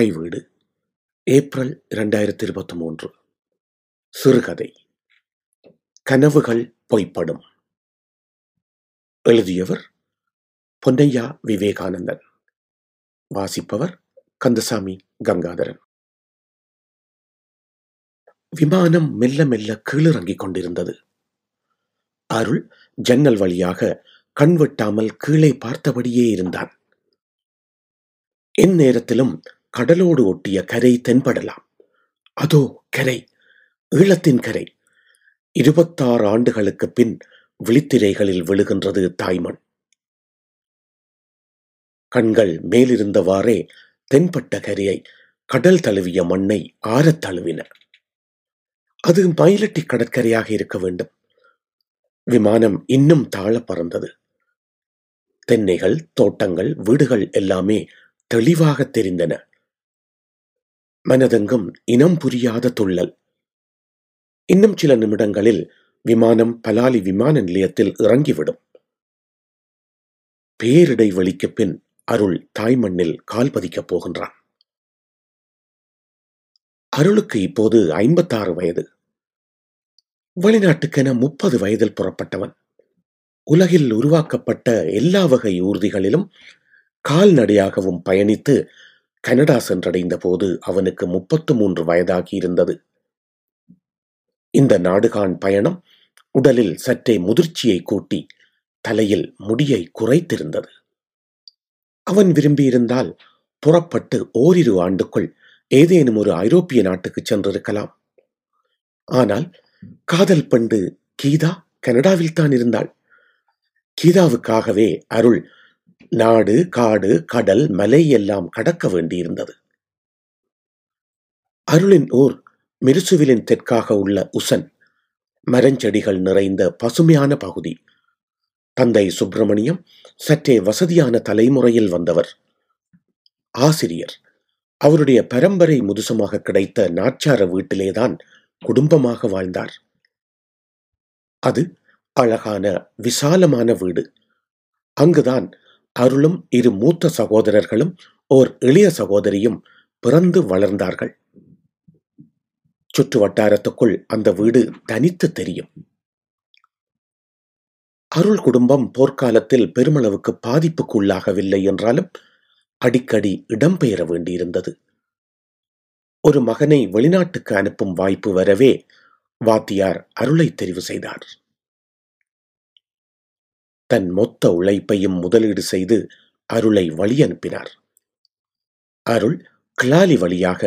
தாய் வீடு ஏப்ரல் இரண்டாயிரத்தி இருபத்தி மூன்று சிறுகதை. கனவுகள் பொய்ப்படும். எழுதியவர் பொன்னையா விவேகானந்தன். வாசிப்பவர் கந்தசாமி கங்காதரன். விமானம் மெல்ல மெல்ல கீழிறங்கிக் கொண்டிருந்தது. அருள் ஜன்னல் வழியாக கண் வெட்டாமல் கீழே பார்த்தபடியே இருந்தான். எந்நேரத்திலும் கடலோடு ஒட்டிய கரை தென்படலாம். அதோ கரை ஈழத்தின் கரை. இருபத்தாறு ஆண்டுகளுக்கு பின் விழித்திரைகளில் விழுகின்றது தாய்மண். கண்கள் மேலிருந்தவாறே தென்பட்ட கரையை கடல் தழுவிய மண்ணை ஆறத் தழுவின அது மயிலட்டி கடற்கரையாக இருக்க வேண்டும். விமானம் இன்னும் தாழ பறந்தது. தென்னைகள் தோட்டங்கள் வீடுகள் எல்லாமே தெளிவாக தெரிந்தன. மனதெங்கும் இனம் புரியாத துள்ளல். இன்னும் சில நிமிடங்களில் விமானம் பலாலி விமான நிலையத்தில் இறங்கிவிடும். பேரிடைவெளிக்கு பின் அருள் தாய்மண்ணில் கால் பதிக்கப் போகின்றான். அருளுக்கு இப்போது ஐம்பத்தாறு வயது. வெளிநாட்டுக்கென முப்பது வயதில் புறப்பட்டவன். உலகில் உருவாக்கப்பட்ட எல்லா வகை ஊர்திகளிலும் கால்நடையாகவும் பயணித்து கனடா சென்றடைந்த போது அவனுக்கு முப்பத்து மூன்று வயதாகி இருந்தது. இந்த நாடுகான் பயணம் உடலில் சற்றே முதிர்ச்சியை கூட்டி தலையில் முடியை குறைத்திருந்தது. அவன் விரும்பியிருந்தால் புறப்பட்டு ஓரிரு ஆண்டுக்குள் ஏதேனும் ஒரு ஐரோப்பிய நாட்டுக்கு சென்றிருக்கலாம். ஆனால் காதல் பண்டு கீதா கனடாவில் தான் இருந்தாள். கீதாவுக்காகவே அருள் நாடு காடு கடல் மலை எல்லாம் கடக்க வேண்டியிருந்தது. அருளின் ஊர் மிருசுவிலின் தெற்காக உள்ள உசன் மரஞ்செடிகள் நிறைந்த பசுமையான பகுதி. தந்தை சுப்பிரமணியம் சற்றே வசதியான தலைமுறையில் வந்தவர். ஆசிரியர். அவருடைய பரம்பரை முதுசமாக கிடைத்த நாச்சார வீட்டிலேதான் குடும்பமாக வாழ்ந்தார். அது அழகான விசாலமான வீடு. அங்குதான் அருளும் இரு மூத்த சகோதரர்களும் ஓர் எளிய சகோதரியும் பிறந்து வளர்ந்தார்கள். சுற்று வட்டாரத்துக்குள் அந்த வீடு தனித்து தெரியும். அருள் குடும்பம் போர்க்காலத்தில் பெருமளவுக்கு பாதிப்புக்கு உள்ளாகவில்லை என்றாலும் அடிக்கடி இடம்பெயர வேண்டியிருந்தது. ஒரு மகனை வெளிநாட்டுக்கு அனுப்பும் வாய்ப்பு வரவே வாத்தியார் அருளை தெரிவு செய்தார். தன் மொத்த உழைப்பையும் முதலீடு செய்து அருளை வழி அனுப்பினார். அருள் கிளாலி வழியாக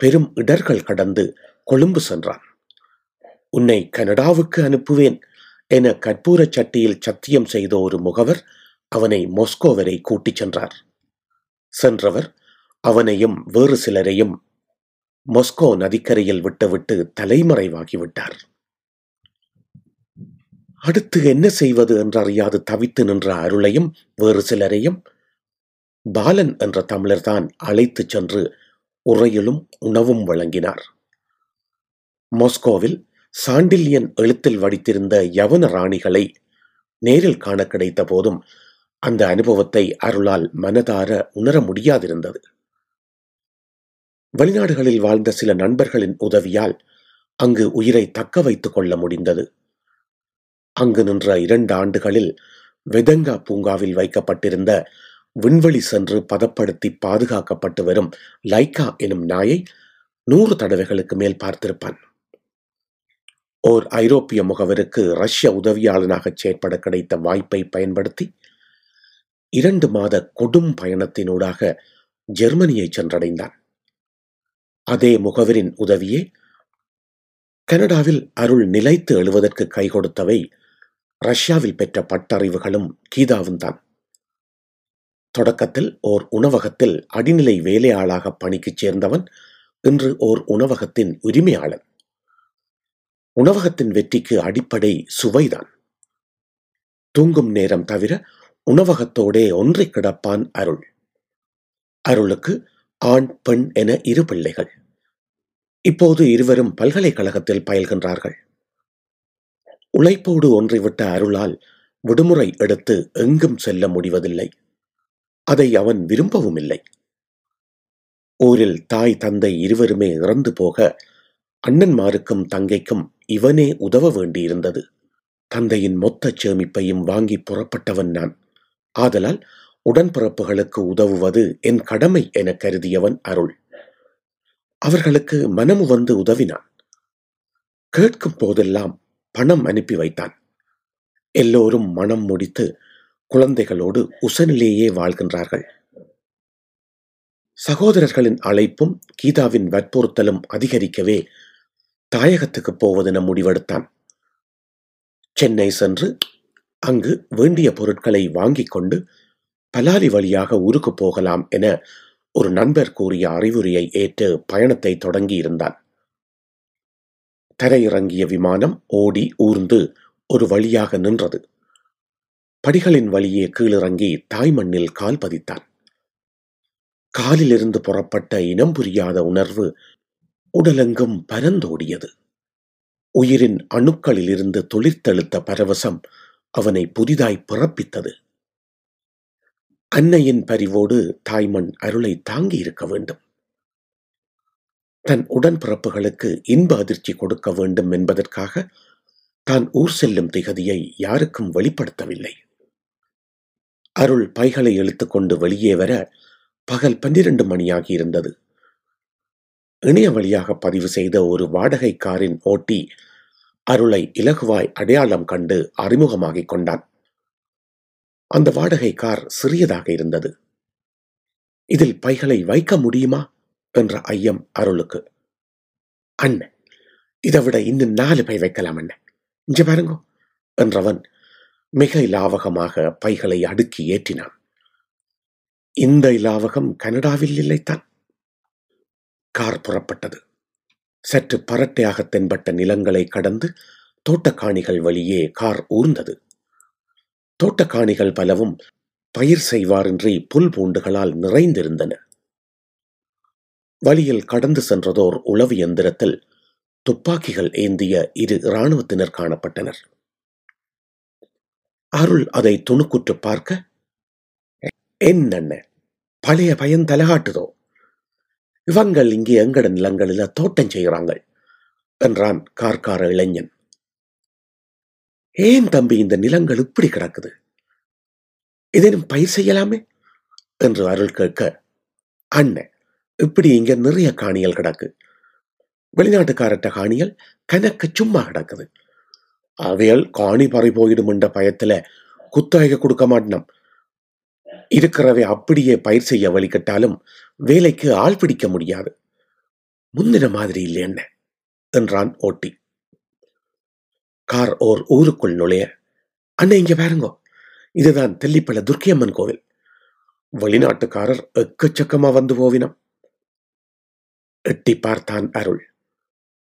பெரும் இடர்கள் கடந்து கொழும்பு சென்றான். உன்னை கனடாவுக்கு அனுப்புவேன் என கற்பூர சட்டியில் சத்தியம் செய்த ஒரு முகவர் அவனை மொஸ்கோ வரை கூட்டிச் சென்றார். சென்றவர் அவனையும் வேறு சிலரையும் மொஸ்கோ நதிக்கரையில் விட்டுவிட்டு தலைமறைவாகிவிட்டார் அடுத்து என்ன செய்வது என்றறியாது தவித்து நின்ற அருளையும் வேறு சிலரையும் பாலன் என்ற தமிழர்தான் அழைத்துச் சென்று உரையிலும் உணவும் வழங்கினார். மாஸ்கோவில் சாண்டில்யன் எழுத்தில் வடித்திருந்த யவன ராணிகளை நேரில் காண கிடைத்த போதும் அந்த அனுபவத்தை அருளால் மனதார உணர முடியாதிருந்தது. வெளிநாடுகளில் வாழ்ந்த சில நண்பர்களின் உதவியால் அங்கு உயிரை தக்க வைத்துக் கொள்ள முடிந்தது. அங்கு நின்ற இரண்டு ஆண்டுகளில் வெதங்கா பூங்காவில் வைக்கப்பட்டிருந்த விண்வெளி சென்று பதப்படுத்தி பாதுகாக்கப்பட்டு வரும் லைக்கா எனும் நாயை நூறு தடவைகளுக்கு மேல் பார்த்திருப்பான். ஓர் ஐரோப்பிய முகவருக்கு ரஷ்ய உதவியாளனாக செயற்பட கிடைத்த வாய்ப்பை பயன்படுத்தி இரண்டு மாத கொடும் பயணத்தினூடாக ஜெர்மனியை சென்றடைந்தான். அதே முகவரின் உதவியே கனடாவில் அருள் நிலைத்து எழுவதற்கு கை கொடுத்தவை ரஷ்யாவில் பெற்ற பட்டறிவுகளும் கீதாவும் தான். தொடக்கத்தில் ஓர் உணவகத்தில் அடிநிலை வேலையாளாக பணிக்கு சேர்ந்தவன் இன்று ஓர் உணவகத்தின் உரிமையாளன். உணவகத்தின் வெற்றிக்கு அடிப்படை சுவைதான். தூங்கும் நேரம் தவிர உணவகத்தோடே ஒன்றை கிடப்பான் அருள். அருளுக்கு ஆண் பெண் என இரு பிள்ளைகள். இப்போது இருவரும் பல்கலைக்கழகத்தில் பயில்கின்றார்கள். உழைப்போடு ஒன்றிவிட்ட அருளால் விடுமுறை எடுத்து எங்கும் செல்ல முடிவதில்லை. அதை அவன் விரும்பவும் இல்லை ஊரில் தாய் தந்தை இருவருமே இறந்து போக அண்ணன்மாருக்கும் தங்கைக்கும் இவனே உதவ வேண்டியிருந்தது. தந்தையின் மொத்த சேமிப்பையும் வாங்கி புறப்பட்டவன் நான். ஆதலால் உடன்பிறப்புகளுக்கு உதவுவது என் கடமை என கருதியவன் அருள். அவர்களுக்கு மனமு வந்து உதவினான். கேட்கும் போதெல்லாம் பணம் அனுப்பி வைத்தான். எல்லோரும் மனம் முடித்து குழந்தைகளோடு உசனிலேயே வாழ்கின்றார்கள். சகோதரர்களின் அழைப்பும் கீதாவின் வற்புறுத்தலும் அதிகரிக்கவே தாயகத்துக்கு போவதென முடிவெடுத்தான். சென்னை சென்று அங்கு வேண்டிய பொருட்களை வாங்கிக் கொண்டு பலாலி வழியாக ஊருக்கு போகலாம் என ஒரு நண்பர் கூறிய அறிவுரையை ஏற்று பயணத்தை தொடங்கி இருந்தான் தரையிறங்கிய விமானம் ஓடி ஊர்ந்து ஒரு வழியாக நின்றது. படிகளின் வழியே கீழிறங்கி தாய் மண்ணில் கால் பதித்தான். காலிலிருந்து புறப்பட்ட இனம் புரியாத உணர்வு உடலெங்கும் பரந்தோடியது. உயிரின் அணுக்களிலிருந்து தொழிற்தெழுத்த பரவசம் அவனை புதிதாய் பிறப்பித்தது. அன்னையின் பரிவோடு தாய்மண் அருளை தாங்கி இருக்க வேண்டும். தன் உடன்பிறப்புகளுக்கு இன்ப அதிர்ச்சி கொடுக்க வேண்டும் என்பதற்காக தான் ஊர் செல்லும் திகதியை யாருக்கும் வெளிப்படுத்தவில்லை. அருள் பைகளை இழுத்துக்கொண்டு வெளியே வர பகல் பன்னிரண்டு மணியாகி இருந்தது. இணைய வழியாக பதிவு செய்த ஒரு வாடகை காரின் ஓட்டி அருளை இலகுவாய் அடையாளம் கண்டு அறிமுகமாகிக் கொண்டான். அந்த வாடகை கார் சிறியதாக இருந்தது. இதில் பைகளை வைக்க முடியுமா? என்ற ஐயம் அருளுக்கு. அண்ணன் இதை விட இன்னும் நாலு பை வைக்கலாம் அண்ணன். இங்கே பாருங்க என்றவன் மிக இலாவகமாக பைகளை அடுக்கி ஏற்றினான். இந்த இலாவகம் கனடாவில் இல்லைத்தான். கார் புறப்பட்டது. சற்று பரட்டையாக தென்பட்ட நிலங்களை கடந்து தோட்டக்காணிகள் வழியே கார் ஊர்ந்தது. தோட்டக்காணிகள் பலவும் பயிர் செய்வாரின்றி புல் பூண்டுகளால் நிறைந்திருந்தன. வழியில் கடந்து சென்றதோர் உளவு எந்திரத்தில் துப்பாக்கிகள் ஏந்திய இரு இராணுவத்தினர் காணப்பட்டனர். அருள் அதை துணுக்குற்று பார்க்க என்னென்ன பழைய பயன் தலகாட்டுதோ? இவங்கள் இங்கே எங்கட நிலங்களில தோட்டம் செய்கிறாங்க என்றான் கார்கார இளைஞன். ஏன் தம்பி இந்த நிலங்கள் இப்படி கிடக்குது? இதனும் பயிர் செய்யலாமே? என்று அருள் கேட்க அண்ணன் இப்படி இங்க நிறைய காணிகள் கிடக்கு. வெளிநாட்டுக்காரட்ட காணிகள் கணக்கு சும்மா கிடக்குது. அவையால் காணி பறி போயிடும் என்ற பயத்துல குத்தகைக்கு கொடுக்க மாட்டினம் இருக்கிறவை அப்படியே பயிர் செய்ய வழிகட்டாலும் வேலைக்கு ஆள் பிடிக்க முடியாது. முந்தின மாதிரி இல்லை என்ன? என்றான் ஓட்டி. கார் ஓர் ஊருக்குள் நுழைய அண்ணன் இங்க பாருங்கோ. இதுதான் தெல்லிப்பள துர்க்கியம்மன் கோவில். வெளிநாட்டுக்காரர் எக்கச்சக்கமா வந்து போவினம் எட்டி பார்த்தான் அருள்.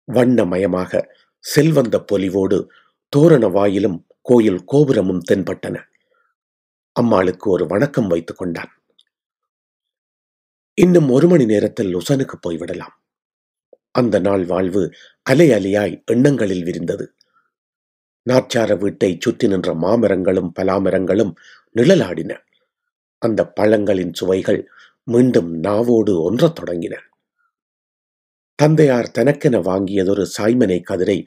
வண்ணமயமாக செல்வந்த பொலிவோடு தோரண வாயிலும் கோயில் கோபுரமும் தென்பட்டன. அம்மாளுக்கு ஒரு வணக்கம் வைத்துக் கொண்டான். இன்னும் ஒரு மணி நேரத்தில் லுசனுக்கு போய்விடலாம் அந்த நாள் வாழ்வு அலை அலையாய் எண்ணங்களில் விரிந்தது. நாச்சார வீட்டை சுற்றி நின்ற மாமரங்களும் பலாமரங்களும் நிழலாடின. அந்த பழங்களின் சுவைகள் மீண்டும் நாவோடு ஒன்றத் தொடங்கின. தந்தையார் தனக்கென வாங்கியதொரு சாய்மனை கதிரை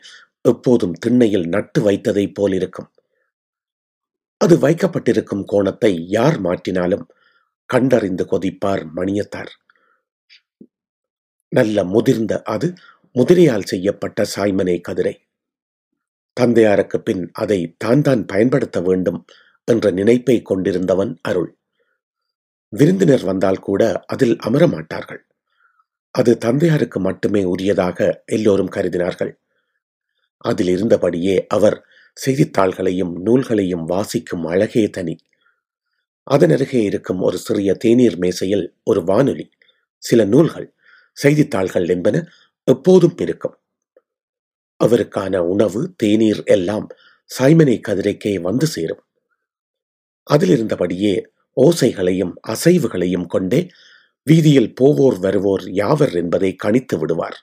எப்போதும் திண்ணையில் நட்டு வைத்ததைப் போலிருக்கும். அது வைக்கப்பட்டிருக்கும் கோணத்தை யார் மாற்றினாலும் கண்டறிந்து கொதிப்பார் மணியத்தார். நல்ல முதிர்ந்த அது முதிரையால் செய்யப்பட்ட சாய்மனை கதிரை. தந்தையாருக்கு பின் அதை தான் தான் பயன்படுத்த வேண்டும் என்ற நினைப்பை கொண்டிருந்தவன் அருள். விருந்தினர் வந்தால் கூட அதில் அமர மாட்டார்கள் அது தந்தையாருக்கு மட்டுமே உரியதாக எல்லோரும் கருதினார்கள். அதில் இருந்தபடியே அவர் செய்தித்தாள்களையும் நூல்களையும் வாசிக்கும் அழகே தனி. அதனருகே இருக்கும் ஒரு சிறிய தேநீர் மேசையில் ஒரு வானொலி சில நூல்கள் செய்தித்தாள்கள் என்பன எப்போதும் இருக்கும். அவருக்கான உணவு தேநீர் எல்லாம் சைமனை கதிரைக்கே வந்து சேரும். அதிலிருந்தபடியே ஓசைகளையும் அசைவுகளையும் கொண்டே வீதியில் போவோர் வருவோர் யாவர் என்பதை கணித்து விடுவார்.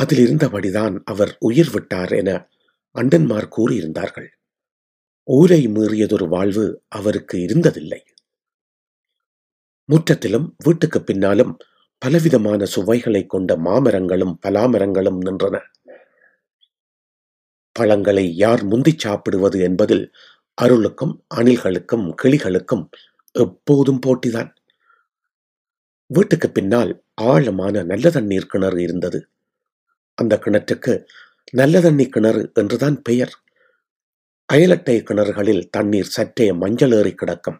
அதிலிருந்தபடிதான் அவர் உயிர் விட்டார் என அண்டன்மார் கூறியிருந்தார்கள். ஊரை மீறியதொரு வாழ்வு அவருக்கு இருந்ததில்லை. முற்றத்திலும் வீட்டுக்கு பின்னாலும் பலவிதமான சுவைகளை கொண்ட மாமரங்களும் பலாமரங்களும் நின்றன. பழங்களை யார் முந்திச் சாப்பிடுவது என்பதில் அருளுக்கும் அணில்களுக்கும் கிளிகளுக்கும் எப்போதும் போட்டிதான். வீட்டுக்கு பின்னால் ஆழமான நல்ல தண்ணீர் கிணறு இருந்தது. அந்த கிணற்றுக்கு நல்ல தண்ணி கிணறு என்றுதான் பெயர். அயலட்டை கிணறுகளில் தண்ணீர் சற்றே மஞ்சள் ஏறி கிடக்கும்.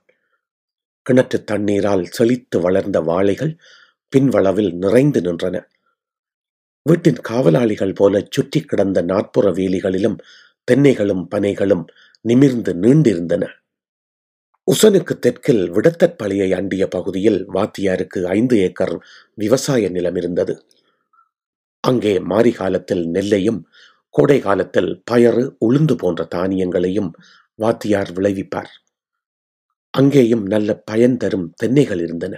கிணற்று தண்ணீரால் செழித்து வளர்ந்த வாழைகள் பின்வளவில் நிறைந்து நின்றன. வீட்டின் காவலாளிகள் போல சுற்றி கிடந்த நாற்புற வேலிகளிலும் தென்னைகளும் பனைகளும் நிமிர்ந்து நீண்டிருந்தன. உசனுக்கு தெற்கில் விடத்தற்பழியை அண்டிய பகுதியில் வாத்தியாருக்கு ஐந்து ஏக்கர் விவசாய நிலம் இருந்தது. அங்கே மாரி காலத்தில் நெல்லையும் கோடை காலத்தில் பயறு உளுந்து போன்ற தானியங்களையும் வாத்தியார் விளைவிப்பார். அங்கேயும் நல்ல பயன் தரும் தென்னைகள் இருந்தன.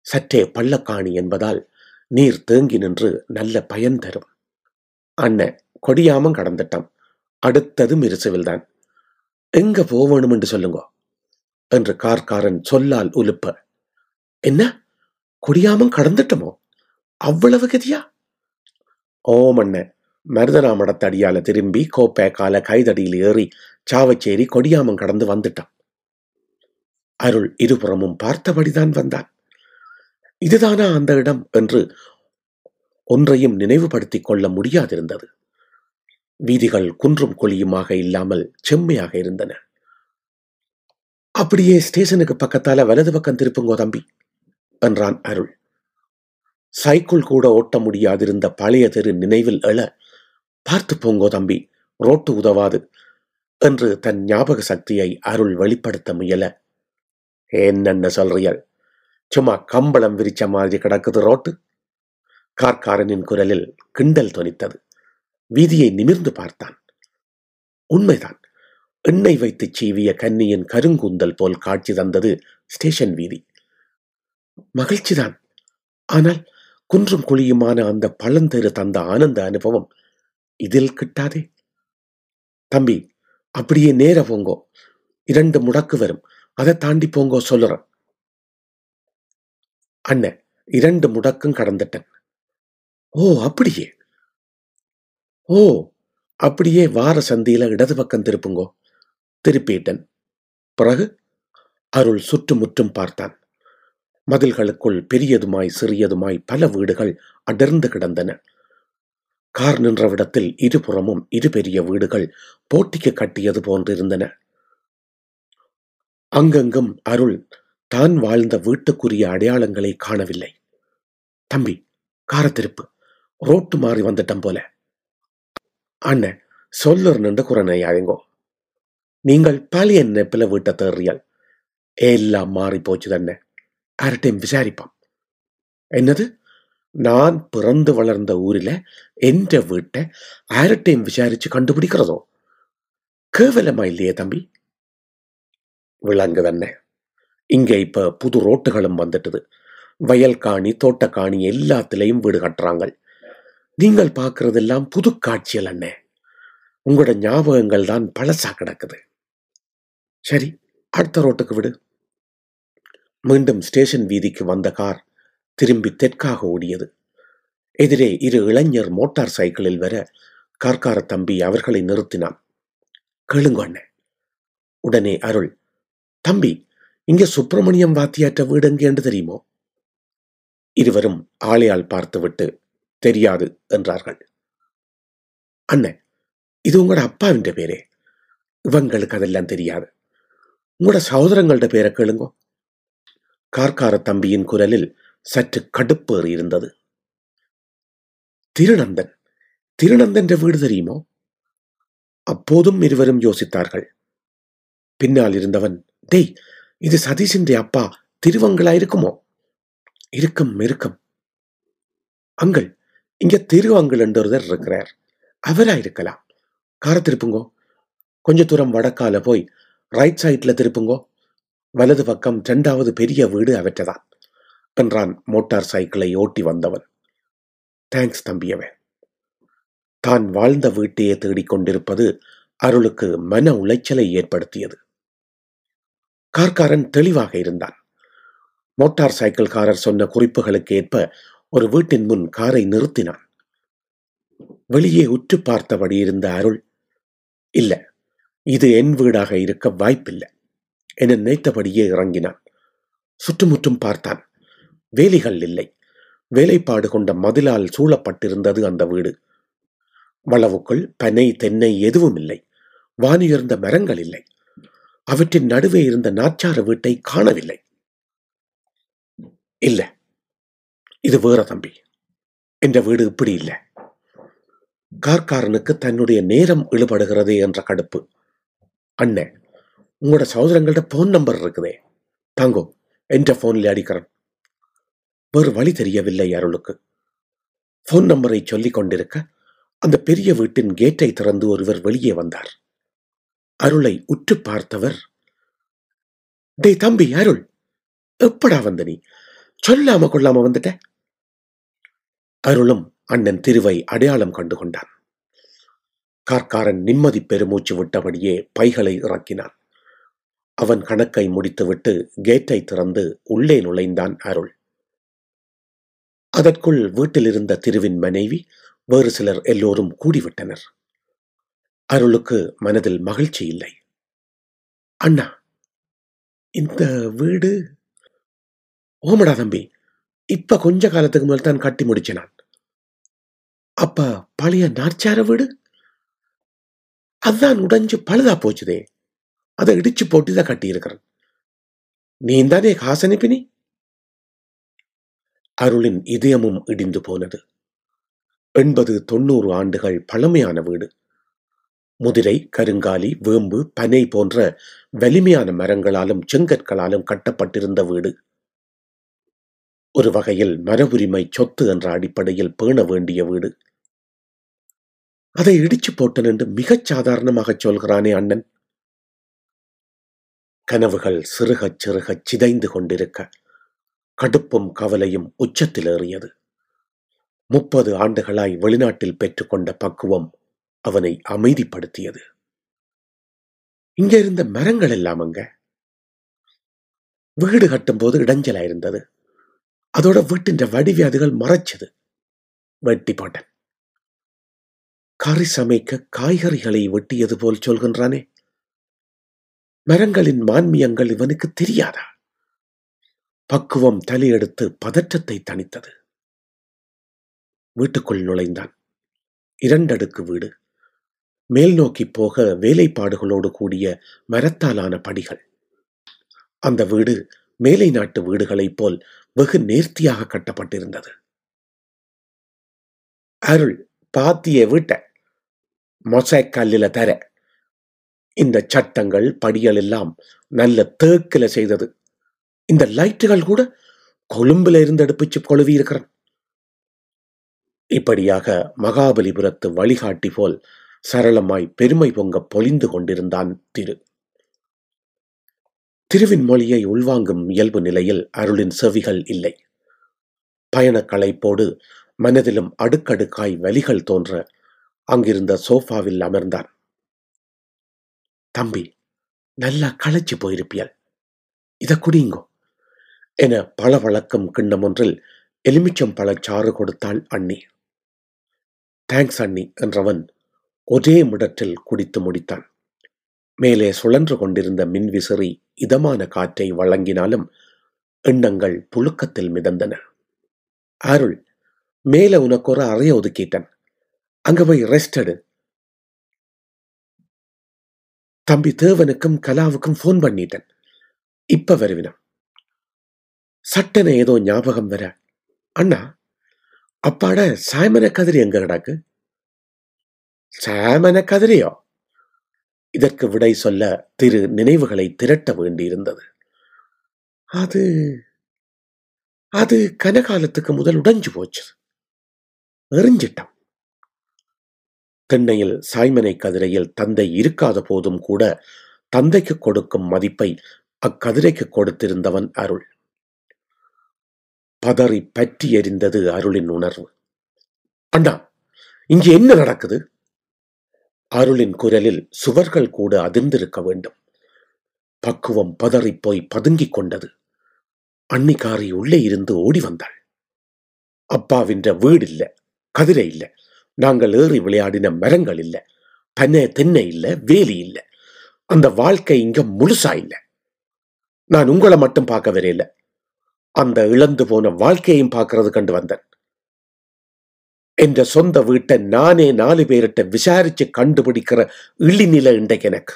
சற்றே பள்ளக்காணி என்பதால் நீர் தேங்கி நின்று நல்ல பயன் தரும். அண்ணன் கொடியாமம் கடந்துட்டான். அடுத்தது மிருசுவில்தான். எங்க போவணும் என்று சொல்லுங்க என்று கார்காரன் சொல்லால் உலுப்ப. என்ன? கொடியாமம் கடந்துட்டோமோ? அவ்வளவு கதியா? ஓமண்ண மருதராமடத்தடியால திரும்பி கோப்பை கால கைதடியில் ஏறி சாவச்சேரி கொடியாமம் கடந்து வந்துட்டான். அருள் இருபுறமும் பார்த்தபடிதான் வந்தான். இதுதானா அந்த இடம் என்று ஒன்றையும் நினைவுபடுத்திக் கொள்ள முடியாதிருந்தது. வீதிகள் குன்றும் குழியுமாக இல்லாமல் செம்மையாக இருந்தன. அப்படியே ஸ்டேஷனுக்கு பக்கத்தால வலது பக்கம் திருப்புங்கோ தம்பி என்றான் அருள். சைக்கிள் கூட ஓட்ட முடியாதிருந்த பழைய தெரு நினைவில் எழ பார்த்து போங்கோ தம்பி ரோட்டு உதவாது என்று தன் ஞாபக சக்தியை அருள் வெளிப்படுத்த முயல. என்னென்ன சொல்றியல்? சும்மா கம்பளம் விரிச்ச மாதிரி கிடக்குது ரோட்டு? கார்காரனின் குரலில் கிண்டல் தொனித்தது. வீதியை நிமிர்ந்து பார்த்தான். உண்மைதான். எண்ணெய் வைத்து சீவிய கன்னியின் கருங்கூந்தல் போல் காட்சி தந்தது ஸ்டேஷன் வீதி. மகிழ்ச்சிதான். ஆனால் குன்றும் குழியுமான அந்த பழந்தெரு தந்த ஆனந்த அனுபவம் இதில் கிட்டாதே? தம்பி அப்படியே நேர போங்கோ. இரண்டு முடக்கு வரும். அதை தாண்டி போங்கோ சொல்லுறேன் அண்ணன் இரண்டு முடக்கும் கடந்துட்டேன். ஓ அப்படியே. ஓ அப்படியே வார சந்தியில இடது பக்கம் திருப்புங்கோ. திருப்பிட்டேன். பிறகு அருள் சுற்றுமுற்றும் பார்த்தான். மதில்களுக்குள் பெரியதுமாய் சிறியதுமாய் பல வீடுகள் அடர்ந்து கிடந்தன. கார் நின்றவிடத்தில் இருபுறமும் இரு பெரிய வீடுகள் போட்டிக்கு கட்டியது போன்றிருந்தன. அங்கெங்கும் அருள் தான் வாழ்ந்த வீட்டுக்குரிய அடையாளங்களை காணவில்லை. தம்பி காரத்திருப்பு. ரோட்டு மாறி வந்துட்டம் போல அண்ணன் சொல்லர் நின்று குரணையாயுங்கோ நீங்கள் பாலியன் நெப்பில வீட்டை தேறியால் எல்லாம் மாறி போச்சு தண்ணே. யார்கிட்டையும் விசாரிப்பான் என்னது? நான் பிறந்து வளர்ந்த ஊரில் என்ற வீட்டை யார்கிட்டையும் விசாரிச்சு கண்டுபிடிக்கிறதோ? கேவலமா இல்லையே தம்பி? விளங்கு தண்ணே. இங்கே இப்போ புது ரோட்டுகளும் வந்துட்டுது. வயல் காணி தோட்டக்காணி எல்லாத்திலையும் வீடு கட்டுறாங்க நீங்கள் பார்க்கறதெல்லாம் புது காட்சிகள் அண்ணே. உங்களோட ஞாபகங்கள் தான் பழசா கிடக்குது. சரி அடுத்த ரோட்டுக்கு விடு. மீண்டும் ஸ்டேஷன் வீதிக்கு வந்த கார் திரும்பி தெற்காக ஓடியது. எதிரே இரு இளைஞர் மோட்டார் சைக்கிளில் வர கார்கார தம்பி அவர்களை நிறுத்தினான். கேளுங்க அண்ணே. உடனே அருள் தம்பி இங்க சுப்பிரமணியம் வாத்தியாற்ற வீடு எங்கேண்டு தெரியுமோ? இருவரும் ஆளையால் பார்த்துவிட்டு தெரியாது என்றார்கள். அண்ணன் இது உங்களோட அப்பாவின் பேரே. இவங்களுக்கு அதெல்லாம் தெரியாது. உங்களோட சகோதரங்கள்ட பேரை கேளுங்கோ. கார்கார தம்பியின் குரலில் சற்று கடுப்பேறி இருந்தது. திருநந்தன் திருநந்தன் வீடு தெரியுமோ? அப்போதும் இருவரும் யோசித்தார்கள். பின்னால் இருந்தவன் டேய் இது சதீஷின் அப்பா திருவங்களா இருக்குமோ இருக்கும் இருக்கும். அங்கள் இங்க திரு அங்கள் என்றொருவர் இருக்கிறார். அவரா இருக்கலாம் காரை திருப்புங்கோ கொஞ்ச தூரம் வடக்கால போய் ரைட் சைட்ல திருப்புங்கோ. வலது பக்கம் இரண்டாவது பெரிய வீடு அவற்றதான். என்றான் மோட்டார் சைக்கிளை ஓட்டி வந்தவன். தேங்க்ஸ் தம்பியவன். தான் வாழ்ந்த வீட்டையே தேடிக் கொண்டிருப்பது அருளுக்கு மன உளைச்சலை ஏற்படுத்தியது. கார்காரன் தெளிவாக இருந்தான். மோட்டார் சைக்கிள்காரர் சொன்ன குறிப்புகளுக்கு ஏற்ப ஒரு வீட்டின் முன் காரை நிறுத்தினான். வெளியே உற்று பார்த்தபடி இருந்த அருள் இல்ல இது என் வீடாக இருக்க வாய்ப்பில்லை என நினைத்தபடியே இறங்கினான். சுற்றுமுற்றும் பார்த்தான் வேலிகள் இல்லை வேலைப்பாடு கொண்ட மதிலால் சூழப்பட்டிருந்தது அந்த வீடு. வளவுக்குள் பனை தென்னை எதுவும் இல்லை வானுயர்ந்த மரங்கள் இல்லை அவற்றின் நடுவே இருந்த நாச்சார வீட்டை காணவில்லை. இல்லை இது வேற தம்பி. என்ற வீடு இப்படி இல்லை. கார்காரனுக்கு தன்னுடைய நேரம் இழுபடுகிறதே என்ற கடுப்பு. அண்ணே உங்களோட சகோதரங்கள்ட்ட போன் நம்பர் இருக்குதே. தாங்கோ என்ற போனில் அடிக்கிறேன். வேறு வழி தெரியவில்லை அருளுக்கு. போன் நம்பரை சொல்லிக் கொண்டிருக்க அந்த பெரிய வீட்டின் கேட்டை திறந்து ஒருவர் வெளியே வந்தார். அருளை உற்று பார்த்தவர் டேய் தம்பி அருள் எப்படா வந்த நீ? சொல்லாம கொள்ளாம வந்துட்ட? அருளும் அண்ணன் திருவை அடையாளம் கண்டு கொண்டான் கார்காரன் நிம்மதி பெருமூச்சு விட்டபடியே பைகளை இறக்கினான். அவன் கணக்கை முடித்துவிட்டு கேட்டை திறந்து உள்ளே நுழைந்தான் அருள். அதற்குள் வீட்டில் இருந்த திருவின் மனைவி வேறு சிலர் எல்லோரும் கூடிவிட்டனர். அருளுக்கு மனதில் மகிழ்ச்சி இல்லை. அண்ணா இந்த வீடு? ஓமடா தம்பி இப்ப கொஞ்ச காலத்துக்கு மேல் தான் கட்டி முடிச்சேன் நான் அப்ப பழைய நார்ச்சார வீடு? அதான் உடைஞ்சு பழுதா போச்சுதே. அதை இடிச்சு போட்டு தான் கட்டியிருக்கிறேன். நீ தானே காசு அனுப்பினி அருளின் இதயமும் இடிந்து போனது. எண்பது தொண்ணூறு ஆண்டுகள் பழமையான வீடு. முதிரை கருங்காலி வேம்பு பனை போன்ற வலிமையான மரங்களாலும் செங்கற்களாலும் கட்டப்பட்டிருந்த வீடு. ஒரு வகையில் மரபுரிமை சொத்து என்ற அடிப்படையில் பேண வேண்டிய வீடு. அதை இடிச்சு போட்டன் என்று மிகச் சாதாரணமாக சொல்கிறானே அண்ணன். கனவுகள் சிறுகச் சிறுகச் சிதைந்து கொண்டிருக்க கடுப்பும் கவலையும் உச்சத்தில் ஏறியது. முப்பது ஆண்டுகளாய் வெளிநாட்டில் பெற்றுக்கொண்ட பக்குவம் அவனை அமைதிப்படுத்தியது. இங்க இருந்த மரங்கள் எல்லாம் அங்க. வீடு கட்டும்போது இடைஞ்சலாயிருந்தது. அதோட வீட்டின் வடிவியாதிகள் மறைச்சது. வெட்டி போட்டன். கறி சமைக்க காய்கறிகளை வெட்டியது போல் சொல்கின்றானே. மரங்களின் மான்மியங்கள் இவனுக்கு தெரியாதா? பக்குவம் தலையெடுத்து பதற்றத்தை தணித்தது. வீட்டுக்குள் நுழைந்தான். இரண்டடுக்கு வீடு. மேல் நோக்கி போக வேலைப்பாடுகளோடு கூடிய மரத்தாலான படிகள். அந்த வீடு மேலை நாட்டு வீடுகளைப் போல் வெகு நேர்த்தியாக கட்டப்பட்டிருந்தது. அருள் பாத்திய வீட்டை மொசைக் கல்லில தர இந்த சட்டங்கள் படிகள் எல்லாம் நல்ல தேக்கில செய்தது. இந்த லைட்டுகள் கூட கொழும்புல இருந்து எடுப்பிச்சு கொழுவி இருக்கிறான் இப்படியாக மகாபலிபுரத்து வழிகாட்டி போல் சரளமாய் பெருமை பொங்க பொழிந்து கொண்டிருந்தான் திரு. திருவின் மொழியை உள்வாங்கும் இயல்பு நிலையில் அருளின் செவிகள் இல்லை. பயணக் களைப்போடு மனதிலும் அடுக்கடுக்காய் வலிகள் தோன்ற அங்கிருந்த சோஃபாவில் அமர்ந்தான். தம்பி நல்லா களைச்சு போயிருப்பியல். இத குடிங்கோ என பளபளக்கும் கிண்ணம் ஒன்றில் எலுமிச்சம் பழச்சாறு கொடுத்தாள் அண்ணி. தேங்க்ஸ் அண்ணி என்றவன் ஒரே முடற்றில் குடித்து முடித்தான். மேலே சுழன்று கொண்டிருந்த மின்விசிறி இதமான காற்றை வழங்கினாலும் எண்ணங்கள் புழுக்கத்தில் மிதந்தன. அருள் மேல உனக்கு ஒரு அறைய ஒதுக்கிட்டேன். அங்க போய் ரெஸ்ட் எடு. தம்பி தேவனுக்கும் கலாவுக்கும் ஃபோன் பண்ணிட்டேன். இப்ப வருவினான். சட்டன ஏதோ ஞாபகம் வர அண்ணா அப்பாட சாமன கதிரி எங்க கிடக்கு? சாமன கதிரியோ? இதற்கு விடை சொல்ல திரு நினைவுகளை திரட்ட வேண்டியிருந்தது. அது அது கனகாலத்துக்கு முதல் உடைஞ்சு போச்சு. எறிஞ்சிட்டான் தென்னையில் சாய்மனை கதிரையில் தந்தை இருக்காத போதும் கூட தந்தைக்கு கொடுக்கும் மதிப்பை அக்கதிரைக்கு கொடுத்திருந்தவன் அருள். பதறி பற்றி எரிந்தது அருளின் உணர்வு. அண்ணா இங்கே என்ன நடக்குது? அருளின் குரலில் சுவர்கள் கூட அதிர்ந்திருக்க வேண்டும். பக்குவம் பதறிப் போய் பதுங்கிக் கொண்டது. அன்னிக்காரி உள்ளே இருந்து ஓடி வந்தாள். அப்பாவின்ற வீடு இல்ல கதிரை இல்ல நாங்கள் ஏறி விளையாடின மரங்கள் இல்ல பனை தென்னை இல்ல வேலி இல்ல அந்த வாழ்க்கை இங்க முழுசா இல்ல. நான் உங்களை மட்டும் பார்க்க வரையில அந்த இழந்து போன வாழ்க்கையையும் பார்க்கறது கண்டு வந்தேன். என்ற சொந்த வீட்டை நானே நாலு பேர்கிட்ட விசாரிச்சு கண்டுபிடிக்கிற இழிநிலை இன்றைக்கு எனக்கு.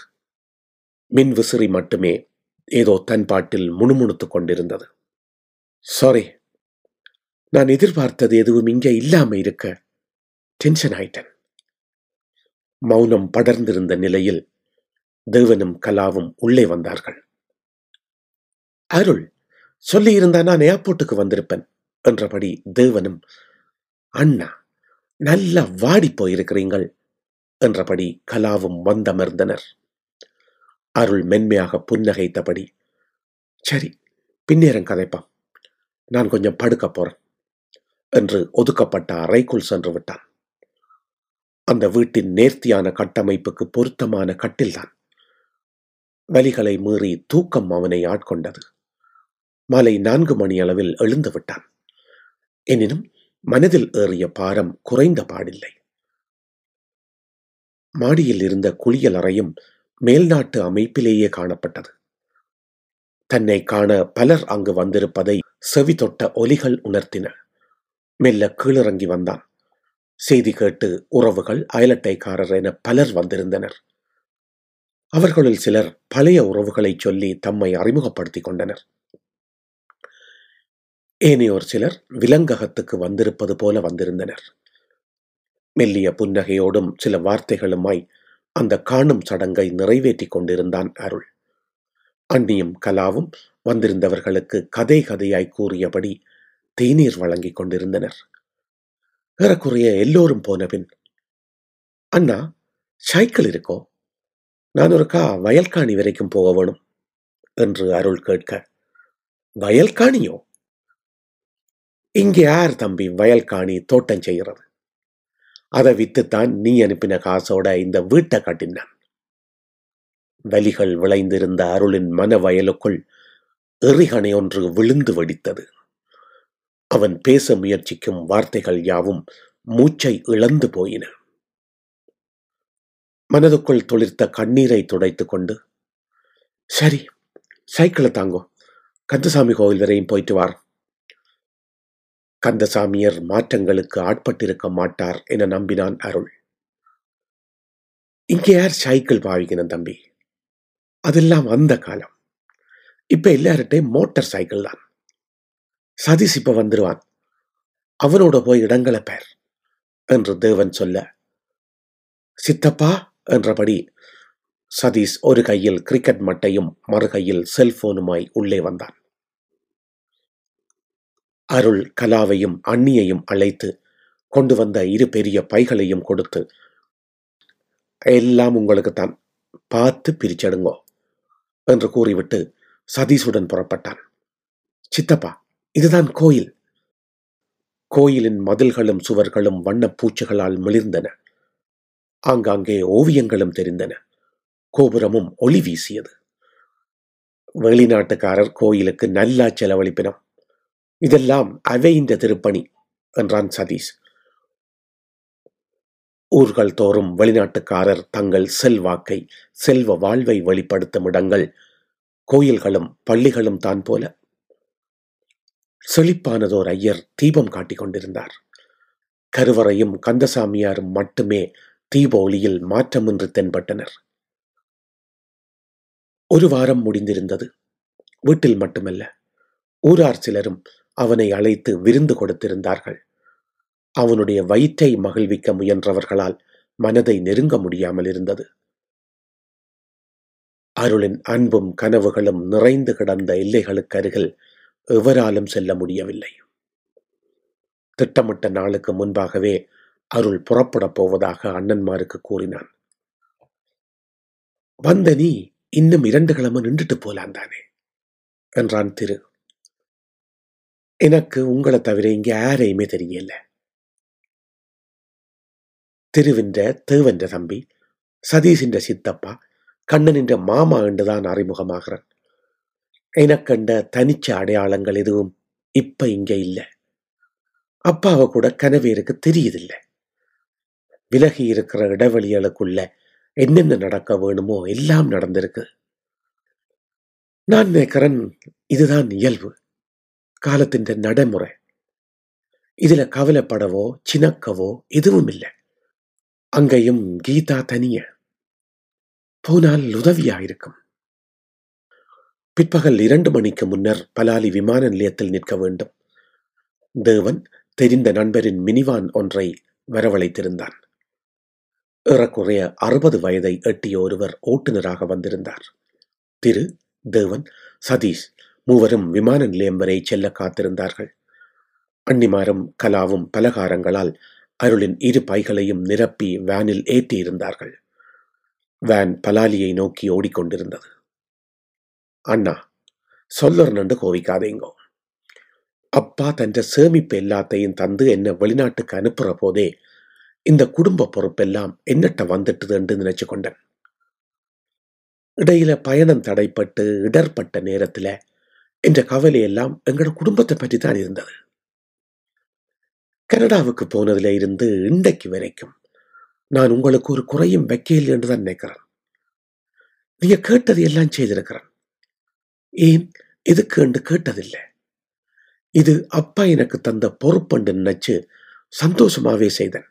மின் விசிறி மட்டுமே ஏதோ தன் பாட்டில் முணுமுணுத்துக் கொண்டிருந்தது. சாரி நான் எதிர்பார்த்தது எதுவும் இங்கே இல்லாம இருக்க டென்ஷன் ஆயிட்டேன். மௌனம் படர்ந்திருந்த நிலையில் தேவனும் கலாவும் உள்ளே வந்தார்கள். அருள் சொல்லியிருந்தா நான் ஏர்போர்ட்டுக்கு வந்திருப்பேன் என்றபடி தேவனும் அண்ணா நல்லா வாடி போயிருக்கிறீங்கள் என்றபடி கலாவும் வந்தமர்ந்தனர். அருள் மென்மையாக புன்னகைத்தபடி சரி பின்னேரம் கதைப்பான் நான் கொஞ்சம் படுக்க போறேன் என்று ஒதுக்கப்பட்ட அறைக்குள் சென்று விட்டான். அந்த வீட்டின் நேர்த்தியான கட்டமைப்புக்கு பொருத்தமான கட்டில்தான். வலிகளை மீறி தூக்கம் அவனை ஆட்கொண்டது. மாலை நான்கு மணி அளவில் எழுந்து விட்டான். எனினும் மனதில் ஏறிய பாரம் குறைந்த பாடில்லை. மாடியில் இருந்த குளியல் அறையும் மேல்நாட்டு அமைப்பிலேயே காணப்பட்டது. தன்னை காண பலர் அங்கு வந்திருப்பதை செவி தொட்ட ஒலிகள் உணர்த்தின. மெல்ல கீழிறங்கி வந்தான். செய்தி கேட்டு உறவுகள் அயலட்டைக்காரர் என பலர் வந்திருந்தனர். அவர்களில் சிலர் பழைய உறவுகளை சொல்லி தம்மை அறிமுகப்படுத்திக் கொண்டனர். ஏனையோர் சிலர் விலங்ககத்துக்கு வந்திருப்பது போல வந்திருந்தனர். மெல்லிய புன்னகையோடும் சில வார்த்தைகளுமாய் அந்த காணும் சடங்கை நிறைவேற்றிக் கொண்டிருந்தான் அருள். அன்னியும் கலாவும் வந்திருந்தவர்களுக்கு கதை கதையாய் கூறியபடி தேநீர் வழங்கிக் கொண்டிருந்தனர். ஏறக்குறைய எல்லோரும் போனபின் அண்ணா சைக்கிள் இருக்கோ? நான் ஒருக்கா வயல்காணி வரைக்கும் போக வேணும் என்று அருள் கேட்க வயல்காணியோ? இங்கே யார் தம்பி வயல்காணி தோட்டம் செய்கிறது? அதை வித்துத்தான் நீ அனுப்பின காசோட இந்த வீட்டை கட்டினான். வலிகள் விளைந்திருந்த அருளின் மன வயலுக்குள் எறிகணை ஒன்று விழுந்து வெடித்தது. அவன் பேச முயற்சிக்கும் வார்த்தைகள் யாவும் மூச்சை இழந்து போயின. மனதுக்குள் துளிர்த்த கண்ணீரை துடைத்துக் கொண்டு சரி சைக்கிளை தாங்கோ. கந்தசாமி கோவில் வரையும் போயிட்டு வார். கந்தசாமியர் மாற்றங்களுக்கு ஆட்பட்டிருக்க மாட்டார் என நம்பினான் அருள். இங்கே யார் சைக்கிள் பாவிக்கணும் தம்பி? அதெல்லாம் அந்த காலம். இப்ப எல்லார்கிட்டையும் மோட்டார் சைக்கிள் தான். சதீஷ் இப்ப வந்துருவான். அவனோட போய் இடங்களை பேர் என்று தேவன் சொல்ல சித்தப்பா என்றபடி சதீஷ் ஒரு கையில் கிரிக்கெட் மட்டையும் மறு கையில் செல்போனுமாய் உள்ளே வந்தான். அருள் கலாவையும் அண்ணியையும் அழைத்து கொண்டு வந்த இரு பெரிய பைகளையும் கொடுத்து எல்லாம் உங்களுக்குத்தான் பார்த்து பிரிச்சடுங்கோ என்று கூறிவிட்டு சதீஷுடன் புறப்பட்டான். சித்தப்பா இதுதான் கோயில். கோயிலின் மதில்களும் சுவர்களும் வண்ணப் பூச்சிகளால் மிளிர்ந்தன. ஆங்காங்கே ஓவியங்களும் தெரிந்தன. கோபுரமும் ஒளி வீசியது. வெளிநாட்டுக்காரர் கோயிலுக்கு நல்லா செலவழிப்பினம். இதெல்லாம் அவை இந்த திருப்பணி என்றான் சதீஷ். ஊர்கள் தோறும் வெளிநாட்டுக்காரர் தங்கள் செல்வாக்கை செல்வ வாழ்வை வெளிப்படுத்தும் இடங்கள் கோயில்களும் பள்ளிகளும் தான் போல. செழிப்பானதோர் ஐயர் தீபம் காட்டிக் கொண்டிருந்தார். கருவறையும் கந்தசாமியாரும் மட்டுமே தீப ஒளியில் மாற்றமின்றி தென்பட்டனர். ஒரு வாரம் முடிந்திருந்தது. வீட்டில் மட்டுமல்ல ஊரார் சிலரும் அவனை அழைத்து விருந்து கொடுத்திருந்தார்கள். அவனுடைய வயிற்றை மகிழ்விக்க முயன்றவர்களால் மனதை நெருங்க முடியாமல் இருந்தது. அருளின் அன்பும் கனவுகளும் நிறைந்து கிடந்த எல்லைகளுக்கு அருகில் எவராலும் செல்ல முடியவில்லை. திட்டமிட்ட நாளுக்கு முன்பாகவே அருள் புறப்படப் போவதாக அண்ணன்மாருக்கு கூறினான். வந்த நீ இன்னும் இரண்டு கிழமை நின்றுட்டு போலாம் தானே என்றான் திரு. எனக்கு உங்களை தவிர இங்க யாரையுமே தெரியல. திருவின்ற தேவன்ற தம்பி சதீஷின்ற சித்தப்பா கண்ணனின்ற மாமா என்றுதான் அறிமுகமாகிறான் எனக்கண்ட தனிச்ச அடையாளங்கள் எதுவும் இப்ப இங்க இல்லை. அப்பாவை கூட கனவேருக்கு தெரியுதில்ல. விலகி இருக்கிற இடைவெளிகளுக்குள்ள என்னென்ன நடக்க வேணுமோ எல்லாம் நடந்திருக்கு. நான் நினைக்கிறேன் இதுதான் இயல்பு. காலத்தின் நடைமுறை. இதுல கவலைப்படவோ சினக்கவோ எதுவும் இல்லை அங்கேயும் கீதா தனிய. போனால் உதவியா இருக்கும் பிற்பகல் இரண்டு மணிக்கு முன்னர் பலாலி விமான நிலையத்தில் நிற்க வேண்டும். தேவன் தெரிந்த நண்பரின் மினிவான் ஒன்றை வரவழைத்திருந்தான். ஏறக்குறைய அறுபது வயதை எட்டிய ஒருவர் ஓட்டுநராக வந்திருந்தார். திரு. தேவன் சதீஷ். மூவரும் விமான நிலையம் வரை செல்ல காத்திருந்தார்கள். அன்னிமாரும் கலாவும் பலகாரங்களால் அருளின் இரு பைகளையும் நிரப்பி வேனில் ஏற்றியிருந்தார்கள். வேன் பலாலியை நோக்கி ஓடிக்கொண்டிருந்தது. அண்ணா சொல்லறனண்டு கோவிக்காதேங்கோ. அப்பா தன்ற சேமிப்பு எல்லாத்தையும் தந்து என்ன வெளிநாட்டுக்கு அனுப்புற போதே இந்த குடும்ப பொறுப்பெல்லாம் என்னட்ட வந்துட்டுது என்று நினைச்சு கொண்டேன் இடையில பயணம் தடைப்பட்டு இடர்பட்ட நேரத்தில் என்ற கவலை எல்லாம் எங்களோட குடும்பத்தை பற்றி தான் இருந்தது. கனடாவுக்கு போனதுல இருந்து இன்றைக்கு வரைக்கும் நான் உங்களுக்கு ஒரு குறையும் வைக்கையில் என்று தான் நினைக்கிறேன். நீங்க கேட்டது எல்லாம் செய்திருக்கிறேன். ஏன்? எதுக்கு என்று கேட்டதில்லை. இது அப்பா எனக்கு தந்த பொறுப்பண்டு நினைச்சு சந்தோஷமாவே செய்தேன்.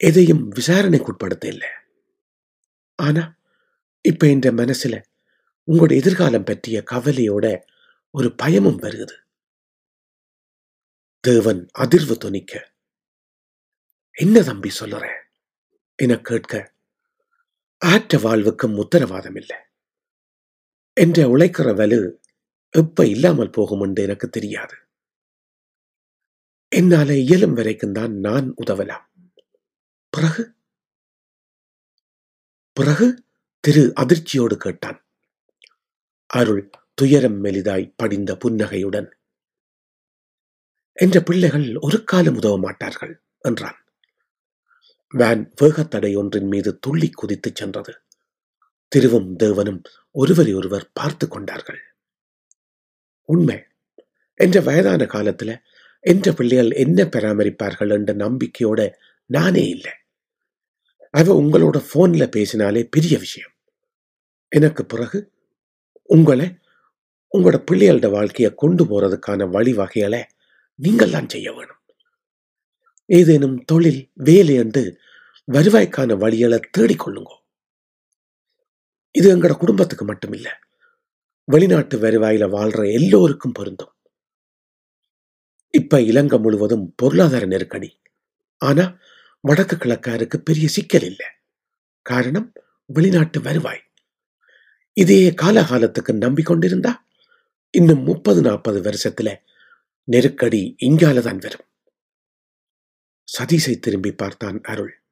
எதையும் விசாரணைக்குட்படுத்த இல்லை ஆனா இப்ப என்ற மனசுல உங்களோட எதிர்காலம் பற்றிய கவலையோட ஒரு பயமும் வருது. தேவன் அதிர்வு துணிக்க. என்ன தம்பி சொல்லுற? என கேட்க ஆற்ற வாழ்வுக்கும் உத்தரவாதம் இல்லை என்ற உழைக்கிற வலு எப்ப இல்லாமல் போகும் என்று எனக்கு தெரியாது. என்னால இயலும் வரைக்கும் தான் நான் உதவலாம். பிறகு? பிறகு திரு அதிர்ச்சியோடு கேட்டான். அருள் துயரம் மெலிதாய் படிந்த புன்னகையுடன். என்ற பிள்ளைகள் ஒரு காலம் உதவ மாட்டார்கள் என்றான். வேன் வேகத்தடை ஒன்றின் மீது துள்ளி குதித்துச் சென்றது. திருவும் தேவனும் ஒருவரை ஒருவர் பார்த்து கொண்டார்கள். உண்மை. என்ற வயதான காலத்துல என்ற பிள்ளைகள் என்ன பராமரிப்பார்கள் என்ற நம்பிக்கையோட நானே இல்லை. அவ உங்களோட போன்ல பேசினாலே பெரிய விஷயம். எனக்கு பிறகு உங்களை உங்களோட பிள்ளைகளோட வாழ்க்கையை கொண்டு போறதுக்கான வழிவகைகளை நீங்கள் தான் செய்ய வேணும். ஏதேனும் தொழில் வேலை என்று வருவாய்க்கான வழிகளை தேடிக்கொள்ளுங்க இது எங்களோட குடும்பத்துக்கு மட்டுமில்லை வெளிநாட்டு வருவாயில வாழ்ற எல்லோருக்கும் பொருந்தும். இப்ப இலங்கை முழுவதும் பொருளாதார நெருக்கடி. ஆனா வடக்கு கிழக்காருக்கு பெரிய சிக்கல் இல்லை. காரணம் வெளிநாட்டு வருவாய். இதே காலகாலத்துக்கு நம்பிக்கொண்டிருந்தா? இன்னும் முப்பது நாற்பது வருஷத்துல நெருக்கடி இங்கால தான் வரும். சதீஷை திரும்பி பார்த்தான் அருள்.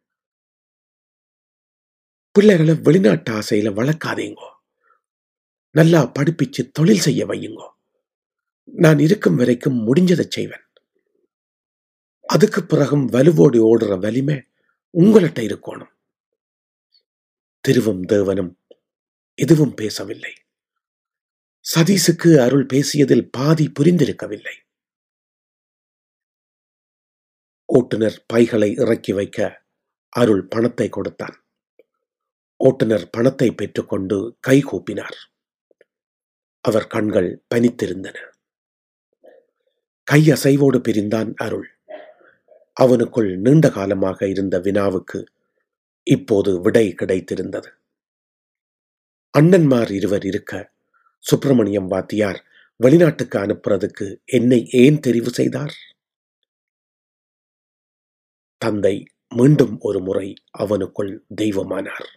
பிள்ளைகளை வெளிநாட்டு ஆசையில வளர்க்காதீங்கோ. நல்லா படிப்பிச்சு தொழில் செய்ய வையுங்கோ. நான் இருக்கும் வரைக்கும் முடிஞ்சதை செய்வேன். அதுக்கு பிறகும் வலுவோடி ஓடுற வலிமை உங்கள்கிட்ட இருக்கணும். திருவும் தேவனும் எதுவும் பேசவில்லை. சதீஷுக்கு அருள் பேசியதில் பாதி புரிந்திருக்கவில்லை. ஓட்டுநர் பைகளை இறக்கி வைக்க அருள் பணத்தை கொடுத்தான். ஓட்டுநர் பணத்தை பெற்றுக்கொண்டு கை கூப்பினார். அவர் கண்கள் பனித்திருந்தன. கையசைவோடு பிரிந்தான் அருள். அவனுக்குள் நீண்ட காலமாக இருந்த வினாவுக்கு இப்போது விடை கிடைத்திருந்தது. அண்ணன்மார் இருவர் இருக்க சுப்பிரமணியம் வாத்தியார் வெளிநாட்டுக்கு அனுப்புறதுக்கு என்னை ஏன் தெரிவு செய்தார்? தந்தை மீண்டும் ஒரு முறை அவனுக்குள் தெய்வமானார்.